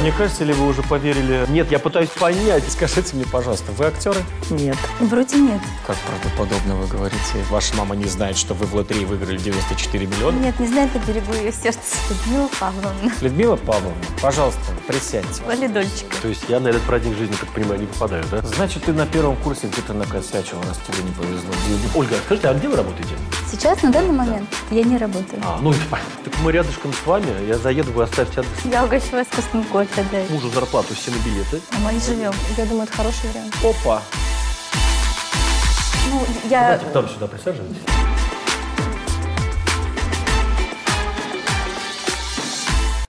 Мне кажется, или вы уже поверили? Нет, я пытаюсь понять. Скажите мне, пожалуйста, вы актеры? Нет. Вроде нет. Как правдоподобно вы говорите? Ваша мама не знает, что вы в лотерее выиграли 94 миллиона? Нет, не знает, я берегу ее сердце. Людмила Павловна. Людмила Павловна, пожалуйста, присядьте. Валидольчик. То есть я на этот праздник жизни, как понимаю, не попадаю, да? Значит, ты на первом курсе где-то накосячил, раз тебе не повезло. Ольга, скажите, а где вы работаете? Сейчас, на данный момент, я не работаю. А, ну, так мы рядышком с вами. Я заеду, вы оставьте адрес. Я угощу вас вкусным кофе, да. Мужу зарплату, все на билеты. А мы и живем. Я думаю, это хороший вариант. Опа! Ну, я... Давайте там сюда присаживайтесь.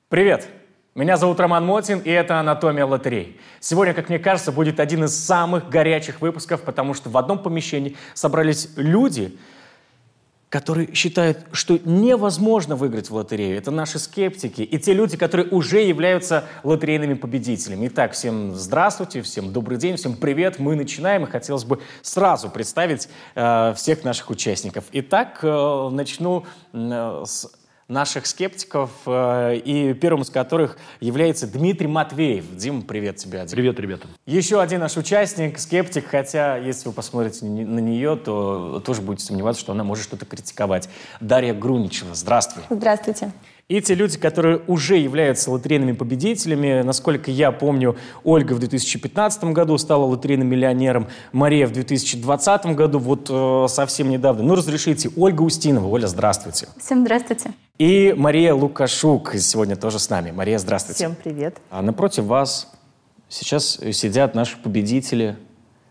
Привет! Меня зовут Роман Мотин, и это «Анатомия лотерей». Сегодня, как мне кажется, будет один из самых горячих выпусков, потому что в одном помещении собрались люди, которые считают, что невозможно выиграть в лотерею. Это наши скептики и те люди, которые уже являются лотерейными победителями. Итак, всем здравствуйте, всем добрый день, всем привет. Мы начинаем, и хотелось бы сразу представить э, всех наших участников. Итак, э, начну э, с наших скептиков, э, и первым из которых является Дмитрий Матвеев. Дима, привет тебе. Дим. Привет, ребята. Еще один наш участник, скептик, хотя если вы посмотрите на нее, то тоже будете сомневаться, что она может что-то критиковать. Дарья Груничева, здравствуй. Здравствуйте. И те люди, которые уже являются лотерейными победителями, насколько я помню, Ольга в 2015 году стала лотерейным миллионером, Мария в 2020 году, вот э, совсем недавно. Ну, разрешите, Ольга Устинова. Оля, здравствуйте. Всем здравствуйте. И Мария Лукашук сегодня тоже с нами. Мария, здравствуйте. Всем привет. А напротив вас сейчас сидят наши победители.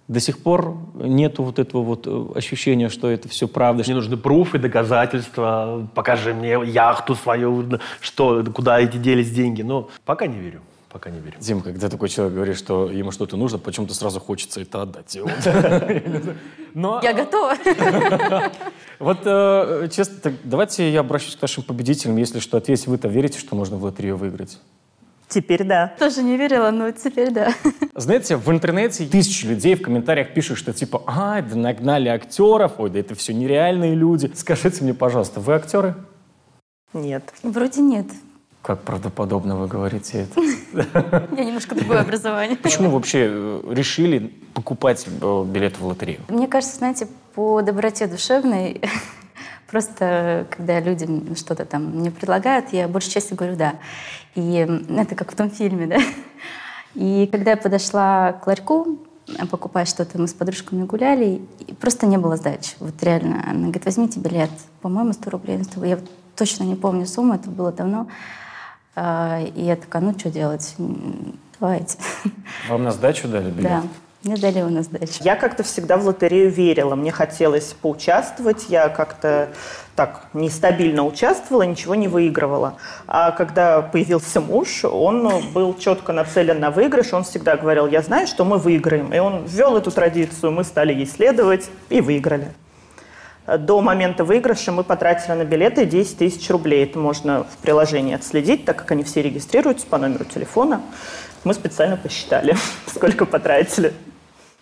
До сих пор нету вот этого вот э, ощущения, что это все правда. Мне нужны пруфы, доказательства. Покажи мне яхту свою, что, куда эти делись деньги. Но пока не верю. Пока не верю. Дим, когда такой человек говорит, что ему что-то нужно, почему-то сразу хочется это отдать. Но, Я готова. Вот, э, честно, так давайте я обращусь к нашим победителям, если что, ответьте, вы-то верите, что можно в лотерею выиграть? Теперь да. Тоже не верила, но теперь да. Знаете, в интернете тысячи людей в комментариях пишут, что типа, а, да нагнали актеров, ой, да это все нереальные люди. Скажите мне, пожалуйста, вы актеры? Нет. Вроде нет. Как правдоподобно вы говорите это? У меня немножко другое образование. Почему вообще э, решили покупать э, билеты в лотерею? Мне кажется, знаете, по доброте душевной, просто когда людям что-то там мне предлагают, я большей частью говорю «да». И это как в том фильме, да. И когда я подошла к ларьку а, покупать что-то, мы с подружками гуляли, и просто не было сдачи. Вот реально. Она говорит, возьмите билет. По-моему, 100 рублей. 100. Я точно не помню сумму, это было давно. А, И я такая, ну что делать? Давайте. Вам на сдачу дали билет? Да, мне дали его на сдачу. Я как-то всегда в лотерею верила. Мне хотелось поучаствовать. Я как-то так нестабильно участвовала, ничего не выигрывала. А когда появился муж, он был четко нацелен на выигрыш. Он всегда говорил, я знаю, что мы выиграем. И он ввел эту традицию, мы стали ей следовать и выиграли. До момента выигрыша мы потратили на билеты 10 тысяч рублей. Это можно в приложении отследить, так как они все регистрируются по номеру телефона. Мы специально посчитали, сколько потратили.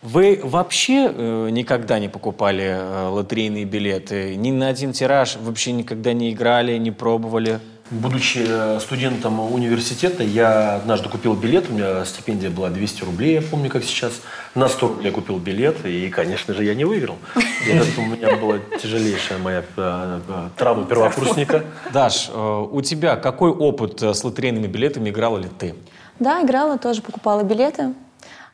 Вы вообще э, никогда не покупали э, лотерейные билеты? Ни на один тираж вообще никогда не играли, не пробовали? Будучи э, студентом университета, я однажды купил билет, у меня стипендия была 200 рублей, я помню, как сейчас. На 100 рублей купил билет, и, конечно же, я не выиграл. И это у меня была тяжелейшая моя э, э, травма первокурсника. Даш, у тебя какой опыт с лотерейными билетами играла ли ты? Да, играла, тоже покупала билеты.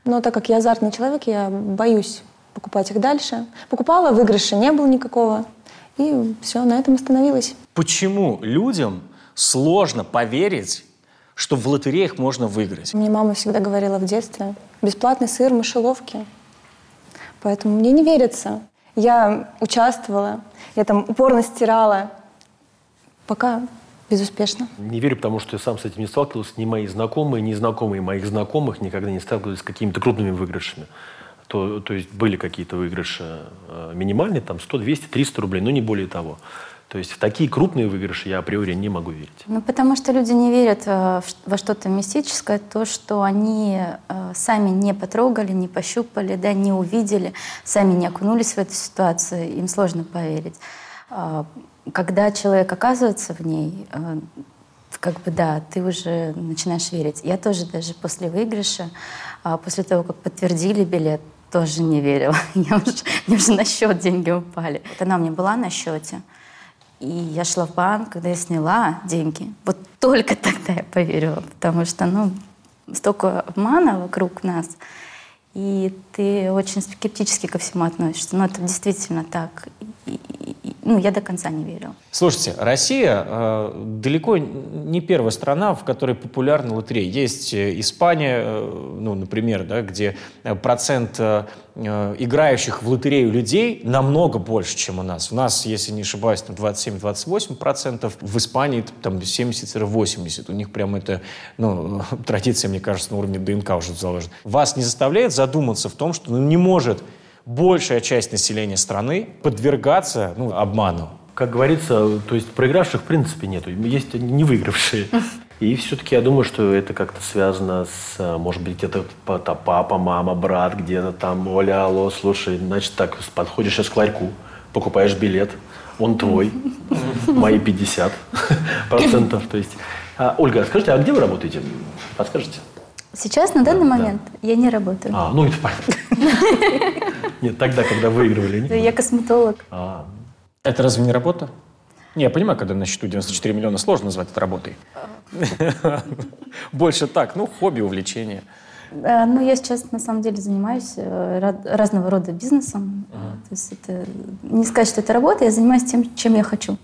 Но так как я азартный человек, я боюсь покупать их дальше. Покупала, выигрыша не было никакого. И все, на этом остановилась. Почему людям сложно поверить, что в лотереях можно выиграть? Мне мама всегда говорила в детстве, бесплатный сыр, мышеловки. Поэтому мне не верится. Я участвовала, я там упорно стирала, пока безуспешно. Не верю, потому что я сам с этим не сталкивался. Ни мои знакомые, ни знакомые моих знакомых никогда не сталкивались с какими-то крупными выигрышами. То, то есть были какие-то выигрыши э, минимальные, там 100, 200, 300 рублей, но не более того. То есть в такие крупные выигрыши я априори не могу верить. Ну, потому что люди не верят э, во что-то мистическое, то, что они э, сами не потрогали, не пощупали, да, не увидели, сами не окунулись в эту ситуацию, им сложно поверить. Когда человек оказывается в ней, э, как бы да, ты уже начинаешь верить. Я тоже даже после выигрыша, а после того, как подтвердили билет, тоже не верила. Я уже, мне уже на счет деньги упали. Вот она у меня была на счете. И я шла в банк, когда я сняла деньги. Вот только тогда я поверила, потому что, ну, столько обмана вокруг нас, и ты очень скептически ко всему относишься. Но это действительно так. Ну, я до конца не верила. Слушайте, Россия э, далеко не первая страна, в которой популярна лотерея. Есть э, Испания, э, ну, например, да, где э, процент э, э, играющих в лотерею людей намного больше, чем у нас. У нас, если не ошибаюсь, там 27-28 процентов, в Испании там 70-80. У них прям это, ну, традиция, мне кажется, на уровне ДНК уже заложена. Вас не заставляет задуматься в том, что ну, не может большая часть населения страны подвергаться ну, обману. Как говорится, то есть проигравших в принципе нету, есть не выигравшие. И все-таки я думаю, что это как-то связано с, может быть, где-то папа, мама, брат, где-то там, Оля, алло, слушай, значит так, подходишь сейчас к ларьку, покупаешь билет, он твой, мои 50 процентов. То есть, а, Ольга, скажите, а где вы работаете? Подскажете? Сейчас, на данный да, момент, да. я не работаю. А, ну это понятно. Нет, тогда, когда выигрывали. Я косметолог. А. Это разве не работа? Не, я понимаю, когда на счету 94 миллиона, сложно назвать это работой. Больше так, ну, хобби, увлечение. Э, ну, я сейчас на самом деле занимаюсь э, разного рода бизнесом. То есть это не сказать, что это работа, я занимаюсь тем, чем я хочу.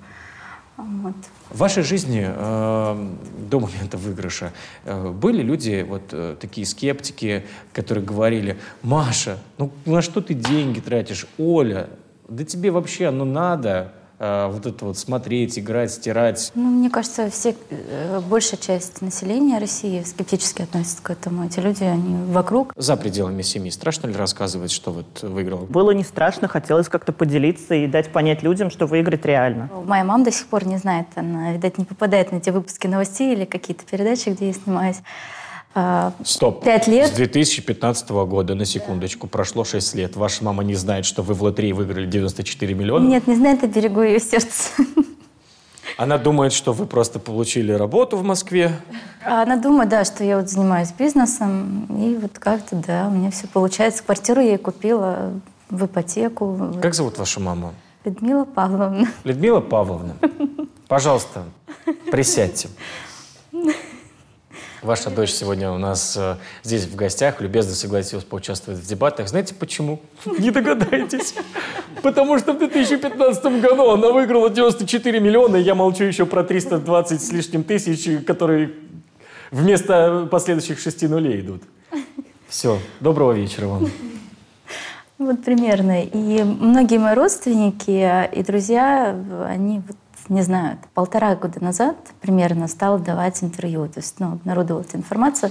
Вот. В вашей жизни э, до момента выигрыша э, были люди, вот э, такие скептики, которые говорили, Маша, ну на что ты деньги тратишь? Оля, да тебе вообще оно надо? Э, вот это вот смотреть, играть, стирать? Ну, мне кажется, все, э, большая часть населения России скептически относится к этому. Эти люди, они вокруг. За пределами семьи страшно ли рассказывать, что вот выиграл? Было не страшно, хотелось как-то поделиться и дать понять людям, что выиграть реально. Моя мама до сих пор не знает, она, видать, не попадает на те выпуски новостей или какие-то передачи, где я снимаюсь. А, Стоп. Пять лет. С 2015 года, на секундочку, прошло 6 лет. Ваша мама не знает, что вы в лотерее выиграли 94 миллиона? Нет, не знает, я берегу ее сердце. Она думает, что вы просто получили работу в Москве? Она думает, да, что я вот занимаюсь бизнесом. И вот как-то, да, у меня все получается. Квартиру я ей купила в ипотеку. Как зовут вашу маму? Людмила Павловна. Людмила Павловна, пожалуйста, присядьте. Ваша дочь сегодня у нас э, здесь в гостях, любезно согласилась поучаствовать в дебатах. Знаете почему? Не догадаетесь. Потому что в 2015 году она выиграла 94 миллиона, и я молчу еще про 320 с лишним тысяч, которые вместо последующих шести нулей идут. Все, доброго вечера вам. Вот примерно. И многие мои родственники и друзья, они вот не знаю, полтора года назад примерно стал давать интервью, то есть ну, обнародовал эту информацию.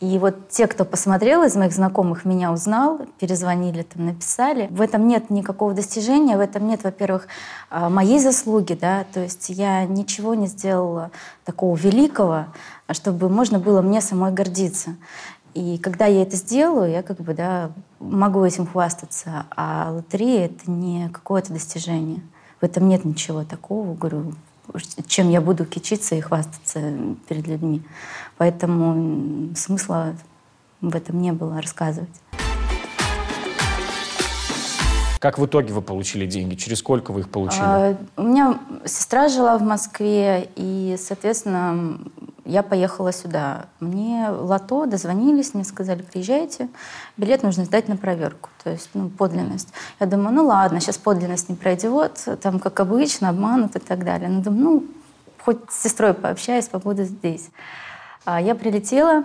И вот те, кто посмотрел из моих знакомых, меня узнал, перезвонили, там, написали. В этом нет никакого достижения, в этом нет, во-первых, а, моей заслуги, да, то есть я ничего не сделала такого великого, чтобы можно было мне самой гордиться. И когда я это сделаю, я как бы, да, могу этим хвастаться, а лотерея — это не какое-то достижение. В этом нет ничего такого, говорю, чем я буду кичиться и хвастаться перед людьми. Поэтому смысла в этом не было рассказывать. Как в итоге вы получили деньги? Через сколько вы их получили? А, у меня сестра жила в Москве, и, соответственно, я поехала сюда. Мне лото дозвонились, мне сказали, приезжайте, билет нужно сдать на проверку, то есть ну, подлинность. Я думаю, ну ладно, сейчас подлинность не пройдет, там, как обычно, обманут и так далее. Ну, думаю, ну, хоть с сестрой пообщаюсь, побуду здесь. А я прилетела,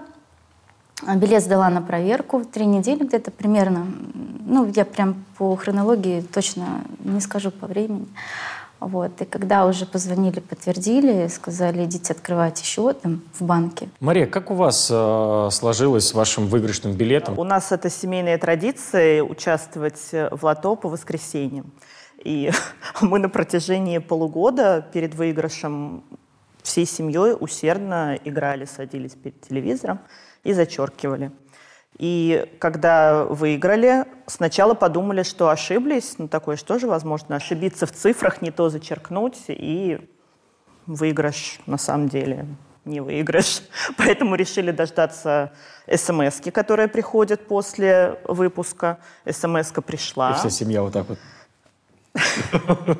билет сдала на проверку, три недели где-то примерно. Ну, я прям по хронологии точно не скажу по времени. Вот. И когда уже позвонили, подтвердили, сказали, идите открывать счет там, в банке. Мария, как у вас э, сложилось с вашим выигрышным билетом? У нас это семейная традиция участвовать в лото по воскресеньям. И мы на протяжении полугода перед выигрышем всей семьей усердно играли, садились перед телевизором и зачеркивали. И когда выиграли, сначала подумали, что ошиблись. Ну, такое что же возможно ошибиться в цифрах, не то зачеркнуть. И выигрыш на самом деле не выигрыш. Поэтому решили дождаться смс которая приходит после выпуска. смс пришла. И вся семья вот так вот.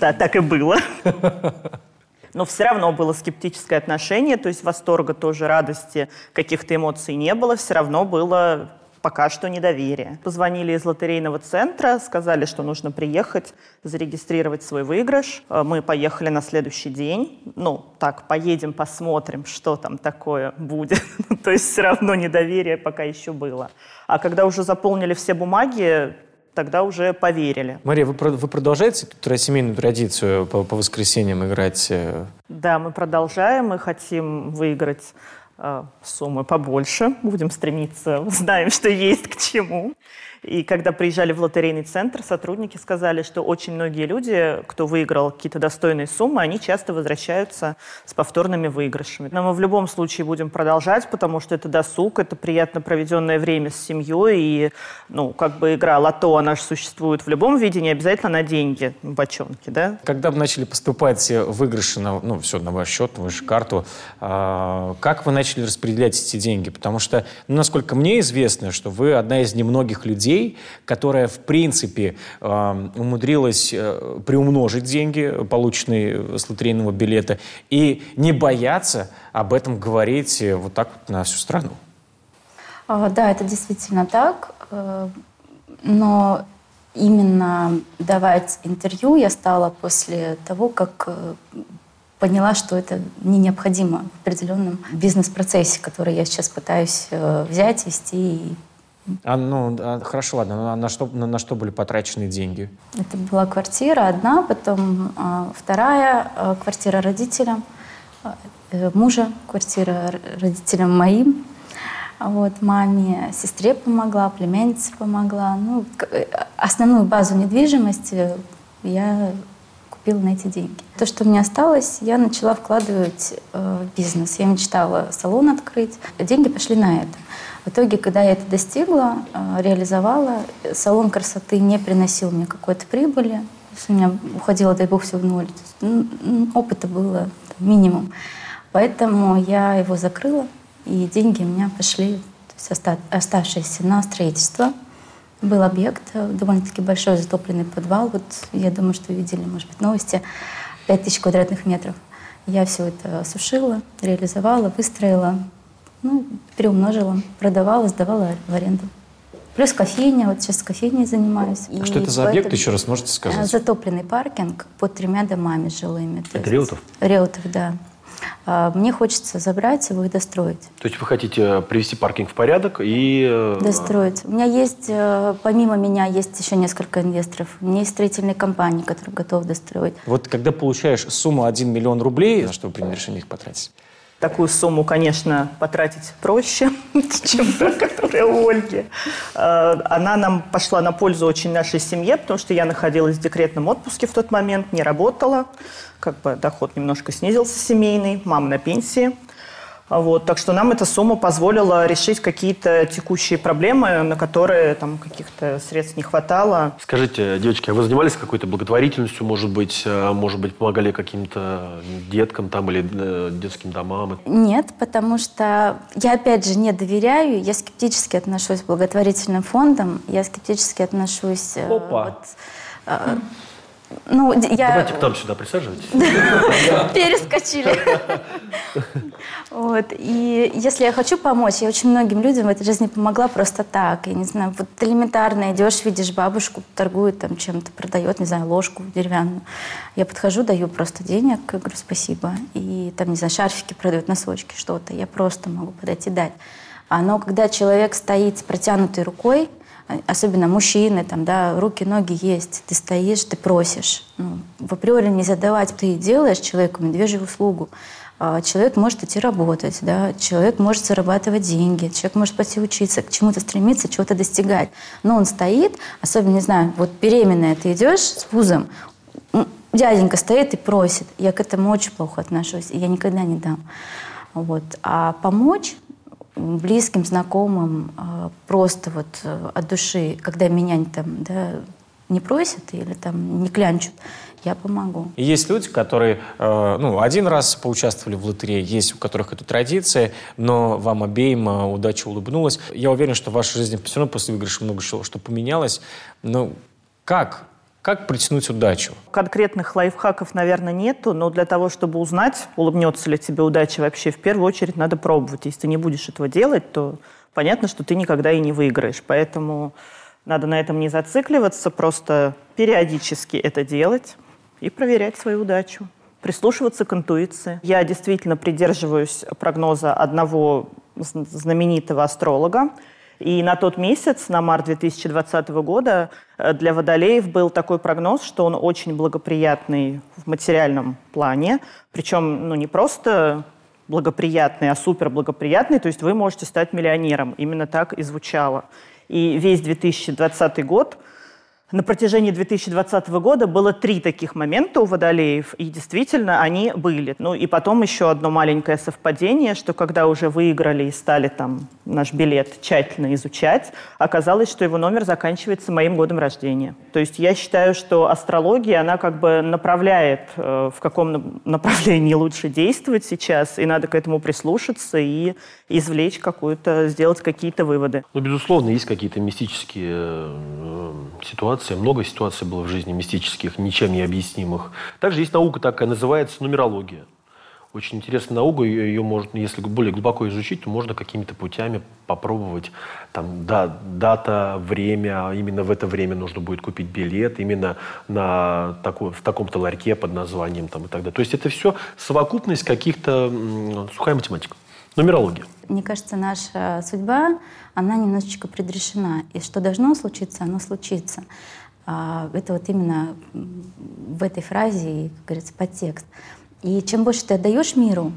Да, так и было. Но все равно было скептическое отношение, то есть восторга тоже, радости, каких-то эмоций не было, все равно было пока что недоверие. Позвонили из лотерейного центра, сказали, что нужно приехать, зарегистрировать свой выигрыш. Э, мы поехали на следующий день. Ну, так, поедем, посмотрим, что там такое будет. То есть все равно недоверие пока еще было. А когда уже заполнили все бумаги, тогда уже поверили. Мария, вы, вы продолжаете эту семейную традицию по, по воскресеньям играть? Э? Да, мы продолжаем. Мы хотим выиграть суммы побольше. Будем стремиться, знаем, что есть к чему. И когда приезжали в лотерейный центр, сотрудники сказали, что очень многие люди, кто выиграл какие-то достойные суммы, они часто возвращаются с повторными выигрышами. Но мы в любом случае будем продолжать, потому что это досуг, это приятно проведенное время с семьей. И, ну, как бы игра лото, она же существует в любом виде, не обязательно на деньги, бочонки, да? Когда вы начали поступать выигрыши на, ну, все, на ваш счет, на вашу карту, э, как вы начали распределять эти деньги? Потому что, ну, насколько мне известно, что вы одна из немногих людей, которая, в принципе, умудрилась э, приумножить деньги, полученные с лотерейного билета, и не бояться об этом говорить э, вот так вот на всю страну. А, да, это действительно так. Э, но именно давать интервью я стала после того, как поняла, что это не необходимо в определенном бизнес-процессе, который я сейчас пытаюсь взять, вести и а, ну, а, хорошо, ладно. Ну, а на что, на, на что были потрачены деньги? Это была квартира одна, потом а, вторая а, квартира родителям, а, э, мужа, квартира родителям моим. Вот, маме, сестре помогла, племяннице помогла. Ну, э, основную базу недвижимости я купила на эти деньги. То, что мне осталось, я начала вкладывать э, в бизнес. Я мечтала салон открыть. Деньги пошли на это. В итоге, когда я это достигла, э, реализовала, салон красоты не приносил мне какой-то прибыли. у меня уходило, дай бог, все в ноль. Опыта было минимум. Поэтому я его закрыла, и деньги у меня пошли, то есть оставшиеся на строительство. Был объект, э, довольно-таки большой затопленный подвал. Вот я думаю, что видели, может быть, новости. 5000 квадратных метров. Я все это осушила, реализовала, выстроила, ну, приумножила, продавала, сдавала в аренду. Плюс кофейня, вот сейчас кофейней занимаюсь. А что это за объект, еще раз можете сказать? Э, затопленный паркинг под тремя домами жилыми. Это Реутов? Реутов, да. А, мне хочется забрать его и достроить. То есть вы хотите привести паркинг в порядок и... Э, достроить. У меня есть, э, помимо меня, есть еще несколько инвесторов. У меня есть строительные компании, которые готовы достроить. Вот когда получаешь сумму 1 миллион рублей, на что вы приняли решение их потратить? Такую сумму, конечно, потратить проще, чем та, которая у Ольги. Э, она нам пошла на пользу очень нашей семье, потому что я находилась в декретном отпуске в тот момент, не работала. Как бы доход немножко снизился семейный, мама на пенсии. Вот, так что нам эта сумма позволила решить какие-то текущие проблемы, на которые там каких-то средств не хватало. Скажите, девочки, а вы занимались какой-то благотворительностью, может быть, э, может быть, помогали каким-то деткам там или э, детским домам? Нет, потому что я, опять же, не доверяю, я скептически отношусь к благотворительным фондам, я скептически отношусь... Э, Опа! Вот, ну, я... Давайте к нам сюда присаживайтесь. Перескочили. Вот. И если я хочу помочь, я очень многим людям в этой жизни помогла просто так. Я не знаю, вот элементарно идешь, видишь бабушку, торгует там чем-то, продает, не знаю, ложку деревянную. Я подхожу, даю просто денег, говорю спасибо. И там, не знаю, шарфики продают, носочки, что-то. Я просто могу подойти дать. Но когда человек стоит с протянутой рукой, особенно мужчины, там, да, руки, ноги есть, ты стоишь, ты просишь. Ну, в априори не задавать, ты делаешь человеку медвежью услугу. А человек может идти работать, да, человек может зарабатывать деньги, человек может пойти учиться, к чему-то стремиться, чего-то достигать. Но он стоит, особенно, не знаю, вот беременная ты идешь с пузом, дяденька стоит и просит. Я к этому очень плохо отношусь, и я никогда не дам. Вот. А помочь близким, знакомым, а, просто вот э, от души, когда меня там, да, не просят или там не клянчут, я помогу. Есть люди, которые э, ну, один раз поучаствовали в лотерее, есть у которых это традиция, но вам обеим э, удача улыбнулась. Я уверен, что в вашей жизни все равно после выигрыша много что, что поменялось. Но как? Как притянуть удачу? Конкретных лайфхаков, наверное, нету, но для того, чтобы узнать, улыбнется ли тебе удача вообще, в первую очередь надо пробовать. Если ты не будешь этого делать, то понятно, что ты никогда и не выиграешь. Поэтому надо на этом не зацикливаться, просто периодически это делать и проверять свою удачу, прислушиваться к интуиции. Я действительно придерживаюсь прогноза одного знаменитого астролога, и на тот месяц, на март 2020 года, э, для водолеев был такой прогноз, что он очень благоприятный в материальном плане. Причем ну, не просто благоприятный, а супер благоприятный. То есть вы можете стать миллионером. Именно так и звучало. И весь 2020 год на протяжении 2020 года было три таких момента у водолеев, и действительно они были. Ну и потом еще одно маленькое совпадение, что когда уже выиграли и стали там наш билет тщательно изучать, оказалось, что его номер заканчивается моим годом рождения. То есть я считаю, что астрология, она как бы направляет, э, в каком направлении лучше действовать сейчас, и надо к этому прислушаться и извлечь какую-то, сделать какие-то выводы. Ну, безусловно, есть какие-то мистические э, ситуации. Много ситуаций было в жизни мистических, ничем не объяснимых. Также есть наука такая, называется нумерология. Очень интересная наука, ее, ее можно, если более глубоко изучить, то можно какими-то путями попробовать. Там, да, дата, время, именно в это время нужно будет купить билет, именно на такой, в таком-то ларьке под названием там, и так далее. То есть это все совокупность каких-то, сухая математика. Нумерология. Мне кажется, наша судьба, она немножечко предрешена. И что должно случиться, оно случится. А, это вот именно в этой фразе, как говорится, подтекст. И чем больше ты отдаешь миру,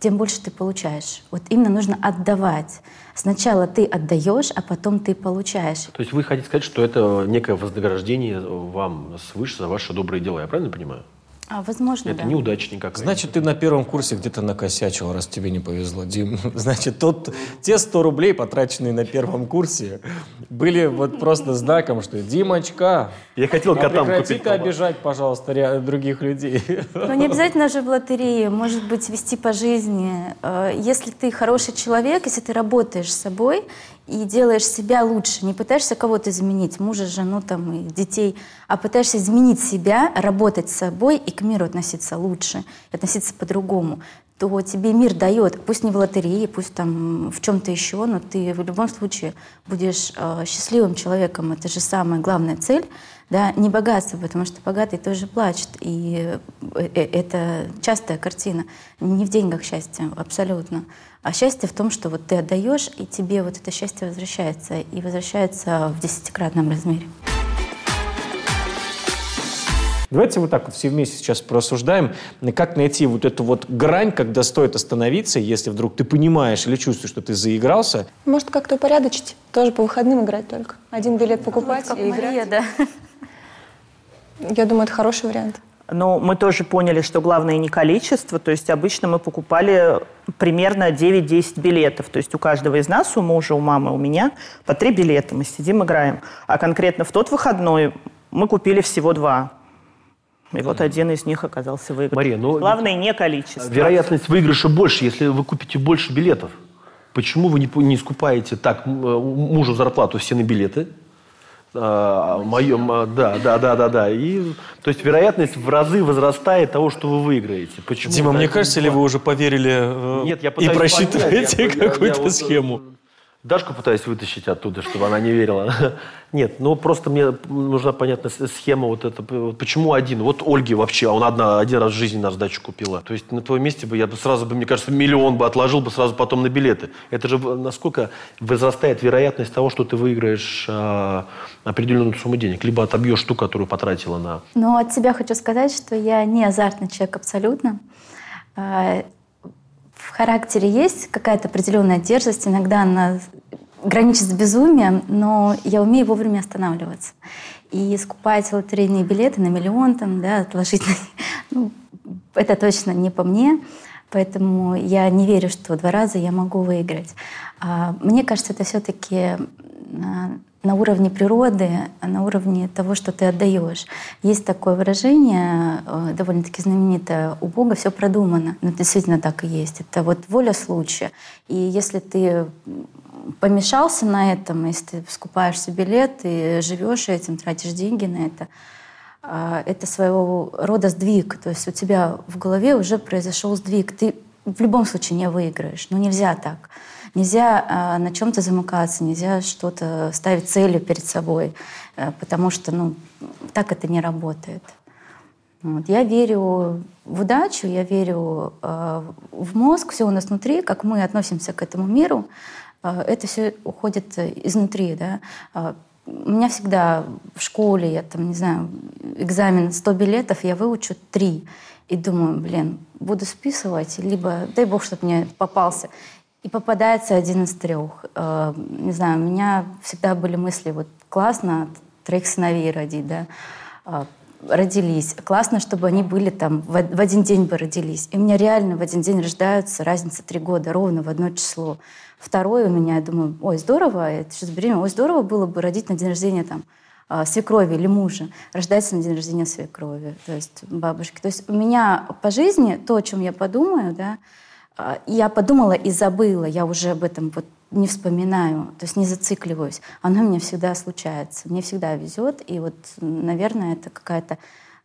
тем больше ты получаешь. Вот именно нужно отдавать. Сначала ты отдаешь, а потом ты получаешь. То есть вы хотите сказать, что это некое вознаграждение вам свыше за ваши добрые дела, я правильно понимаю? А, возможно, Это да. неудачник какой Значит, ты на первом курсе где-то накосячил, раз тебе не повезло, Дим. Значит, тот, те 100 рублей, потраченные на первом курсе, были вот просто знаком, что «Димочка, Я хотел а котам купить колбасу. обижать, пожалуйста, ря- других людей». Но не обязательно же в лотерее, может быть, вести по жизни. Э, Если ты хороший человек, если ты работаешь с собой и делаешь себя лучше, не пытаешься кого-то изменить, мужа, жену там, и детей, а пытаешься изменить себя, работать с собой и к миру относиться лучше, относиться по-другому, то тебе мир дает, пусть не в лотерее, пусть там в чем-то еще, но ты в любом случае будешь э, счастливым человеком. Это же самая главная цель, да, не богатство, потому что богатый тоже плачет. И э, э, это частая картина. Не в деньгах счастье, абсолютно. А счастье в том, что вот ты отдаешь, и тебе вот это счастье возвращается. И возвращается в десятикратном размере. Давайте вот так вот все вместе сейчас порассуждаем, как найти вот эту вот грань, когда стоит остановиться, если вдруг ты понимаешь или чувствуешь, что ты заигрался. Может, как-то упорядочить? Тоже по выходным играть только. Один билет покупать Как и играть. Мария, да. Я думаю, это хороший вариант. Но мы тоже поняли, что главное не количество. То есть обычно мы покупали примерно 9-10 билетов. То есть у каждого из нас, у мужа, у мамы, у меня по три билета. Мы сидим, играем. А конкретно в тот выходной мы купили всего два. И вот один из них оказался выигрышем. Мария, ну, Главное не количество. Вероятность выигрыша больше, если вы купите больше билетов. Почему вы не, не скупаете так э, мужу зарплату все на билеты? А, моем, а, да, да, да, да, да. И, то есть вероятность в разы возрастает того, что вы выиграете. Почему? Дима, мне так? кажется, или вы уже поверили э, Нет, я и просчитываете какую-то вот, схему? Дашку пытаюсь вытащить оттуда, чтобы она не верила. Нет, ну просто мне нужна понятная схема вот это. Почему один? Вот Ольге вообще, а он одна, один раз в жизни на сдачу купила. То есть на твоем месте бы я бы сразу бы, мне кажется, миллион бы отложил бы сразу потом на билеты. Это же насколько возрастает вероятность того, что ты выиграешь а, определенную сумму денег, либо отобьешь ту, которую потратила на... Но от себя хочу сказать, что я не азартный человек абсолютно. А, В характере есть какая-то определенная дерзость, иногда она граничит с безумием, но я умею вовремя останавливаться. И скупать лотерейные билеты на миллион, там, да, отложить, ну, это точно не по мне. Поэтому я не верю, что два раза я могу выиграть. А, Мне кажется, это все-таки на, уровне природы, а на уровне того, что ты отдаешь. Есть такое выражение, э, довольно-таки знаменитое, у Бога все продумано. Но ну, действительно так и есть. Это вот воля случая. И если ты помешался на этом, если ты скупаешь себе билет и живешь этим, тратишь деньги на это, а, это своего рода сдвиг. То есть у тебя в голове уже произошел сдвиг. Ты в любом случае не выиграешь. Но нельзя так. Нельзя а, на чем-то замыкаться, нельзя что-то ставить целью перед собой, а, потому что ну, так это не работает. Вот. Я верю в удачу, я верю э, в мозг, все у нас внутри, как мы относимся к этому миру, э, это все уходит изнутри. Да? Э, у меня всегда в школе, я там, не знаю, экзамен 100 билетов, я выучу 3. И думаю, блин, буду списывать, либо дай бог, чтобы мне попался. И попадается один из трех. Э, не знаю, у меня всегда были мысли, вот классно троих сыновей родить, да, э, родились. Классно, чтобы они были там, в, один день бы родились. И у меня реально в один день рождаются, разница три года, ровно в одно число. Второе у меня, я думаю, ой, здорово, это сейчас беременна, ой, здорово было бы родить на день рождения там э, свекрови или мужа, рождается на день рождения свекрови, то есть бабушки. То есть у меня по жизни то, о чем я подумаю, да, а, я подумала и забыла, я уже об этом вот не вспоминаю, то есть не зацикливаюсь. Оно мне всегда случается, мне всегда везет, и вот, наверное, это какая-то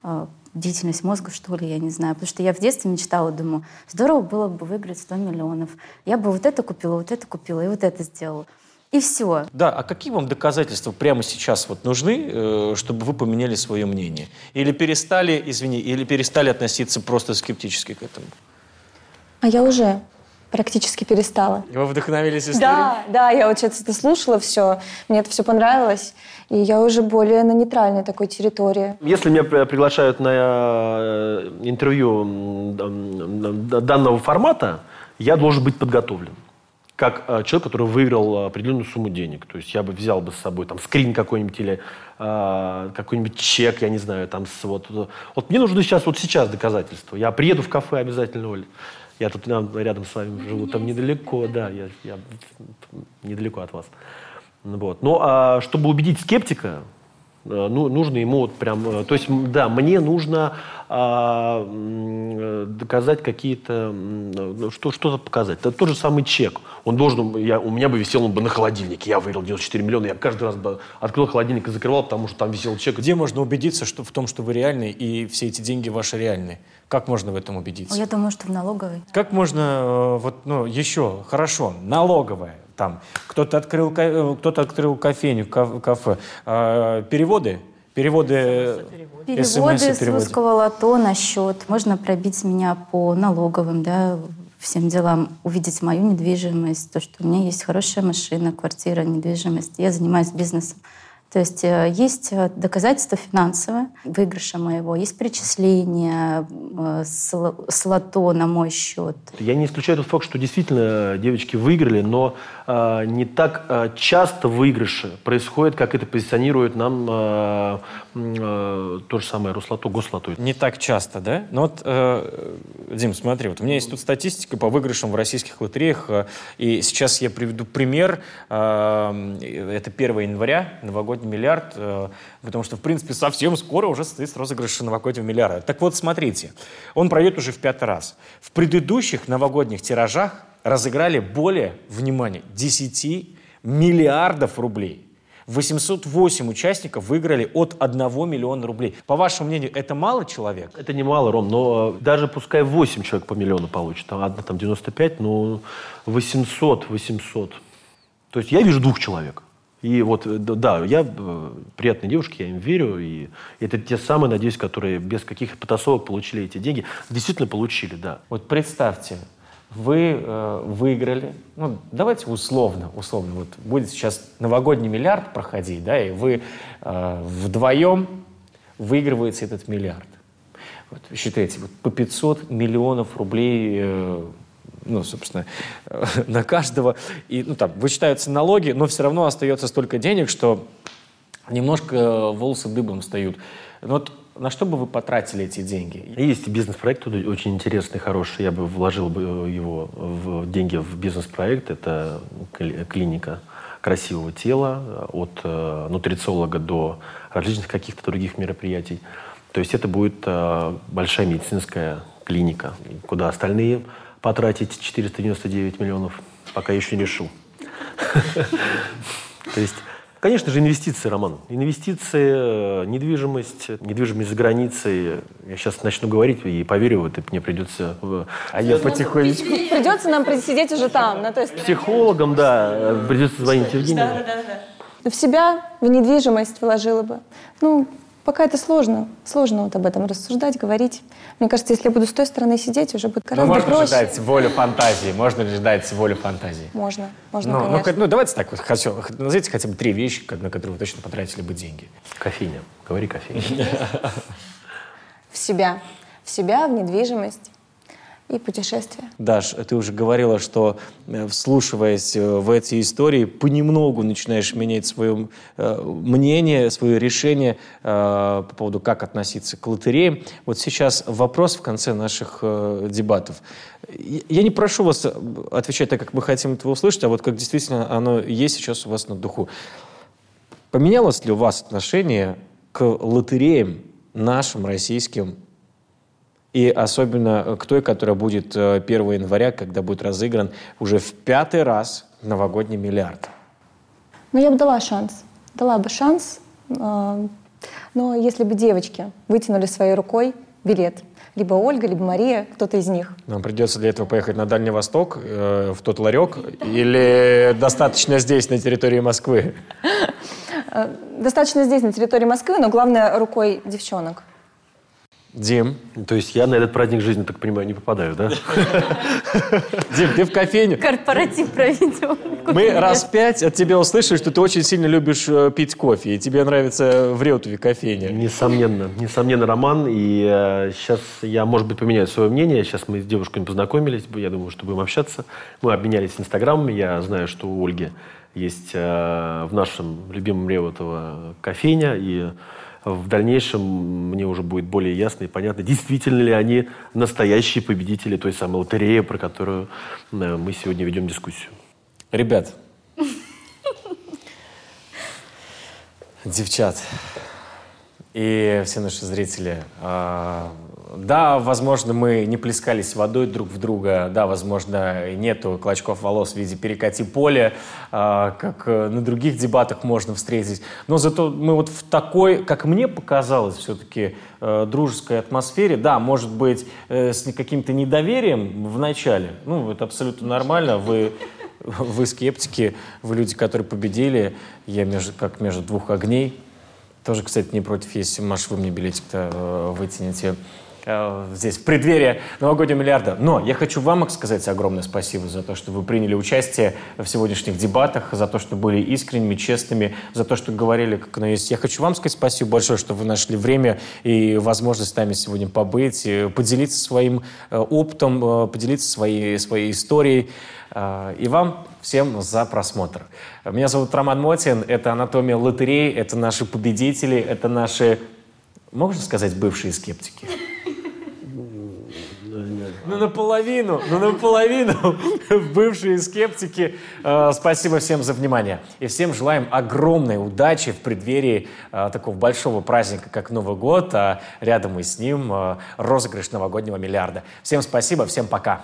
э, деятельность мозга, что ли, я не знаю. Потому что я в детстве мечтала, думаю, здорово было бы выиграть 100 миллионов. Я бы вот это купила, вот это купила и вот это сделала. И все. Да, а какие вам доказательства прямо сейчас вот нужны, э, чтобы вы поменяли свое мнение? Или перестали, извини, или перестали относиться просто скептически к этому? А я уже практически перестала. И вы вдохновились историей? Да, да, я вот сейчас это слушала все, мне это все понравилось, и я уже более на нейтральной такой территории. Если меня приглашают на э, интервью данного формата, я должен быть подготовлен как э, человек, который выиграл определенную сумму денег. То есть я бы взял бы с собой там скрин какой-нибудь или э, какой-нибудь чек, я не знаю, там с, вот, вот мне нужно сейчас вот сейчас доказательства. Я приеду в кафе обязательно, Оль. Я тут рядом с вами живу, там недалеко, да, я, я недалеко от вас. Вот. Ну, а чтобы убедить скептика, Э, ну, нужно ему вот прям... Э, то есть, да, мне нужно а, доказать какие-то... Ну, что, что-то показать. Это тот же самый чек. Он должен... Я, у меня бы висел он бы на холодильнике. Я выиграл 94 миллиона. Я каждый раз бы открыл холодильник и закрывал, потому что там висел чек. Где можно убедиться что, в том, что вы реальный, и все эти деньги ваши реальные? Как можно в этом убедиться? Я думаю, что в налоговой. Как можно... Э, вот, ну, еще, хорошо, налоговая там кто-то открыл, э, кто-то открыл кофейню, кафе. А, переводы? Переводы, переводы с русского лото на счет. Можно пробить меня по налоговым, да, всем делам, увидеть мою недвижимость, то, что у меня есть хорошая машина, квартира, недвижимость. Я занимаюсь бизнесом. То есть э, есть э, доказательства финансовые выигрыша моего, есть перечисления э, с лото на мой счет. Я не исключаю тот факт, что действительно девочки выиграли, но не так э, часто выигрыши происходят, как это позиционирует нам э, э, то же самое Рослото, Гослото. Не так часто, да? Ну вот, э, Дим, смотри, вот у меня есть тут статистика по выигрышам в российских лотереях, э, и сейчас я приведу пример. Э, это 1 января, новогодний миллиард, э, потому что, в принципе, совсем скоро уже состоится розыгрыш новогоднего миллиарда. Так вот, смотрите, он пройдет уже в пятый раз. В предыдущих новогодних тиражах разыграли более, внимание, 10 миллиардов рублей. 808 участников выиграли от 1 миллиона рублей. По вашему мнению, это мало человек? Это не мало, Ром, но даже пускай 8 человек по миллиону получит, там одна там 95, ну 800, 800. То есть я вижу двух человек. И вот, э, да, я э, приятные девушки, я им верю. И это те самые, надеюсь, которые без каких потасовок получили эти деньги. Действительно получили, да. Вот представьте, вы э, выиграли, ну, давайте условно, условно, вот будет сейчас новогодний миллиард проходить, да, и вы э, вдвоем выигрываете этот миллиард. Вот, считайте, вот по 500 миллионов рублей э, ну, собственно, на каждого. И, ну, там, вычитаются налоги, но все равно остается столько денег, что немножко волосы дыбом встают. Но вот на что бы вы потратили эти деньги? Есть бизнес-проект очень интересный, хороший. Я бы вложил бы его в деньги в бизнес-проект. Это клиника красивого тела, от э, нутрициолога до различных каких-то других мероприятий. То есть это будет э, большая медицинская клиника, куда остальные потратить 499 миллионов, пока еще не решил. То есть Конечно же, инвестиции, Роман. Инвестиции, э, недвижимость, недвижимость за границей. Я сейчас начну говорить и поверю в это, мне придется... А я потихонечку... Придется нам сидеть уже там. Ну, то есть... Психологом, да, придется звонить Евгению. Да, да, да. В себя, в недвижимость вложила бы. Ну, Пока это сложно. Сложно вот об этом рассуждать, говорить. Мне кажется, если я буду с той стороны сидеть, уже будет ну, гораздо можно проще. Можно ждать волю фантазии? Можно ли ждать волю фантазии? Можно, можно, ну, конечно. Ну, ну, давайте так, вот, хочу, назовите хотя бы три вещи, на которые вы точно потратили бы деньги. Кофейня. Говори кофейня. В себя. В себя, в недвижимость и путешествия. Даш, ты уже говорила, что э, вслушиваясь э, в эти истории, понемногу начинаешь менять свое э, мнение, свое решение по поводу, как относиться к лотереям. Вот сейчас вопрос в конце наших дебатов. Я не прошу вас отвечать так, как мы хотим этого услышать, а вот как действительно оно есть сейчас у вас на духу. Поменялось ли у вас отношение к лотереям нашим российским и особенно к той, которая будет 1 э, января, когда будет разыгран уже в пятый раз новогодний миллиард. Ну, я бы дала шанс. Дала бы шанс, э, но если бы девочки вытянули своей рукой билет, либо Ольга, либо Мария, кто-то из них. Нам придется для этого поехать на Дальний Восток, э, в тот ларек, или достаточно здесь, на территории Москвы? Достаточно здесь, на территории Москвы, но главное рукой девчонок. Дим. То есть я на этот праздник жизни, так понимаю, не попадаю, да? Дим, ты в кофейню. Корпоратив проведем. Мы раз пять от тебя услышали, что ты очень сильно любишь э, пить кофе, и тебе нравится в Реутове кофейня. Несомненно. Несомненно, Роман. И э, сейчас я, может быть, поменяю свое мнение. Сейчас мы с девушками познакомились. Я думаю, что будем общаться. Мы обменялись инстаграмами. Я знаю, что у Ольги есть э, в нашем любимом Реутово кофейня. И в дальнейшем мне уже будет более ясно и понятно, действительно ли они настоящие победители той самой лотереи, про которую э, мы сегодня ведем дискуссию. Ребят, девчат и все наши зрители, а, да, возможно, мы не плескались водой друг в друга, да, возможно, нету клочков волос в виде перекати поля, а, как э, на других дебатах можно встретить, но зато мы вот в такой, как мне показалось, все-таки э, дружеской атмосфере, да, может быть, э, с каким-то недоверием в начале, ну, это абсолютно нормально, вы вы скептики, вы люди, которые победили, я между, как между двух огней. Тоже, кстати, не против, если, Маш, вы мне билетик-то э, вытянете. Э, здесь в преддверии новогоднего миллиарда. Но я хочу вам сказать огромное спасибо за то, что вы приняли участие в сегодняшних дебатах, за то, что были искренними, честными, за то, что говорили, как оно есть. Я хочу вам сказать спасибо большое, что вы нашли время и возможность с нами сегодня побыть, поделиться своим э, опытом, э, поделиться своей, своей историей. И вам всем за просмотр. Меня зовут Роман Мотин, это «Анатомия лотереи», это наши победители, это наши, можно сказать, бывшие скептики? Ну, наполовину, ну, наполовину бывшие скептики. Э, спасибо всем за внимание. И всем желаем огромной удачи в преддверии э, такого большого праздника, как Новый год, а рядом и с ним э, розыгрыш новогоднего миллиарда. Всем спасибо, всем пока.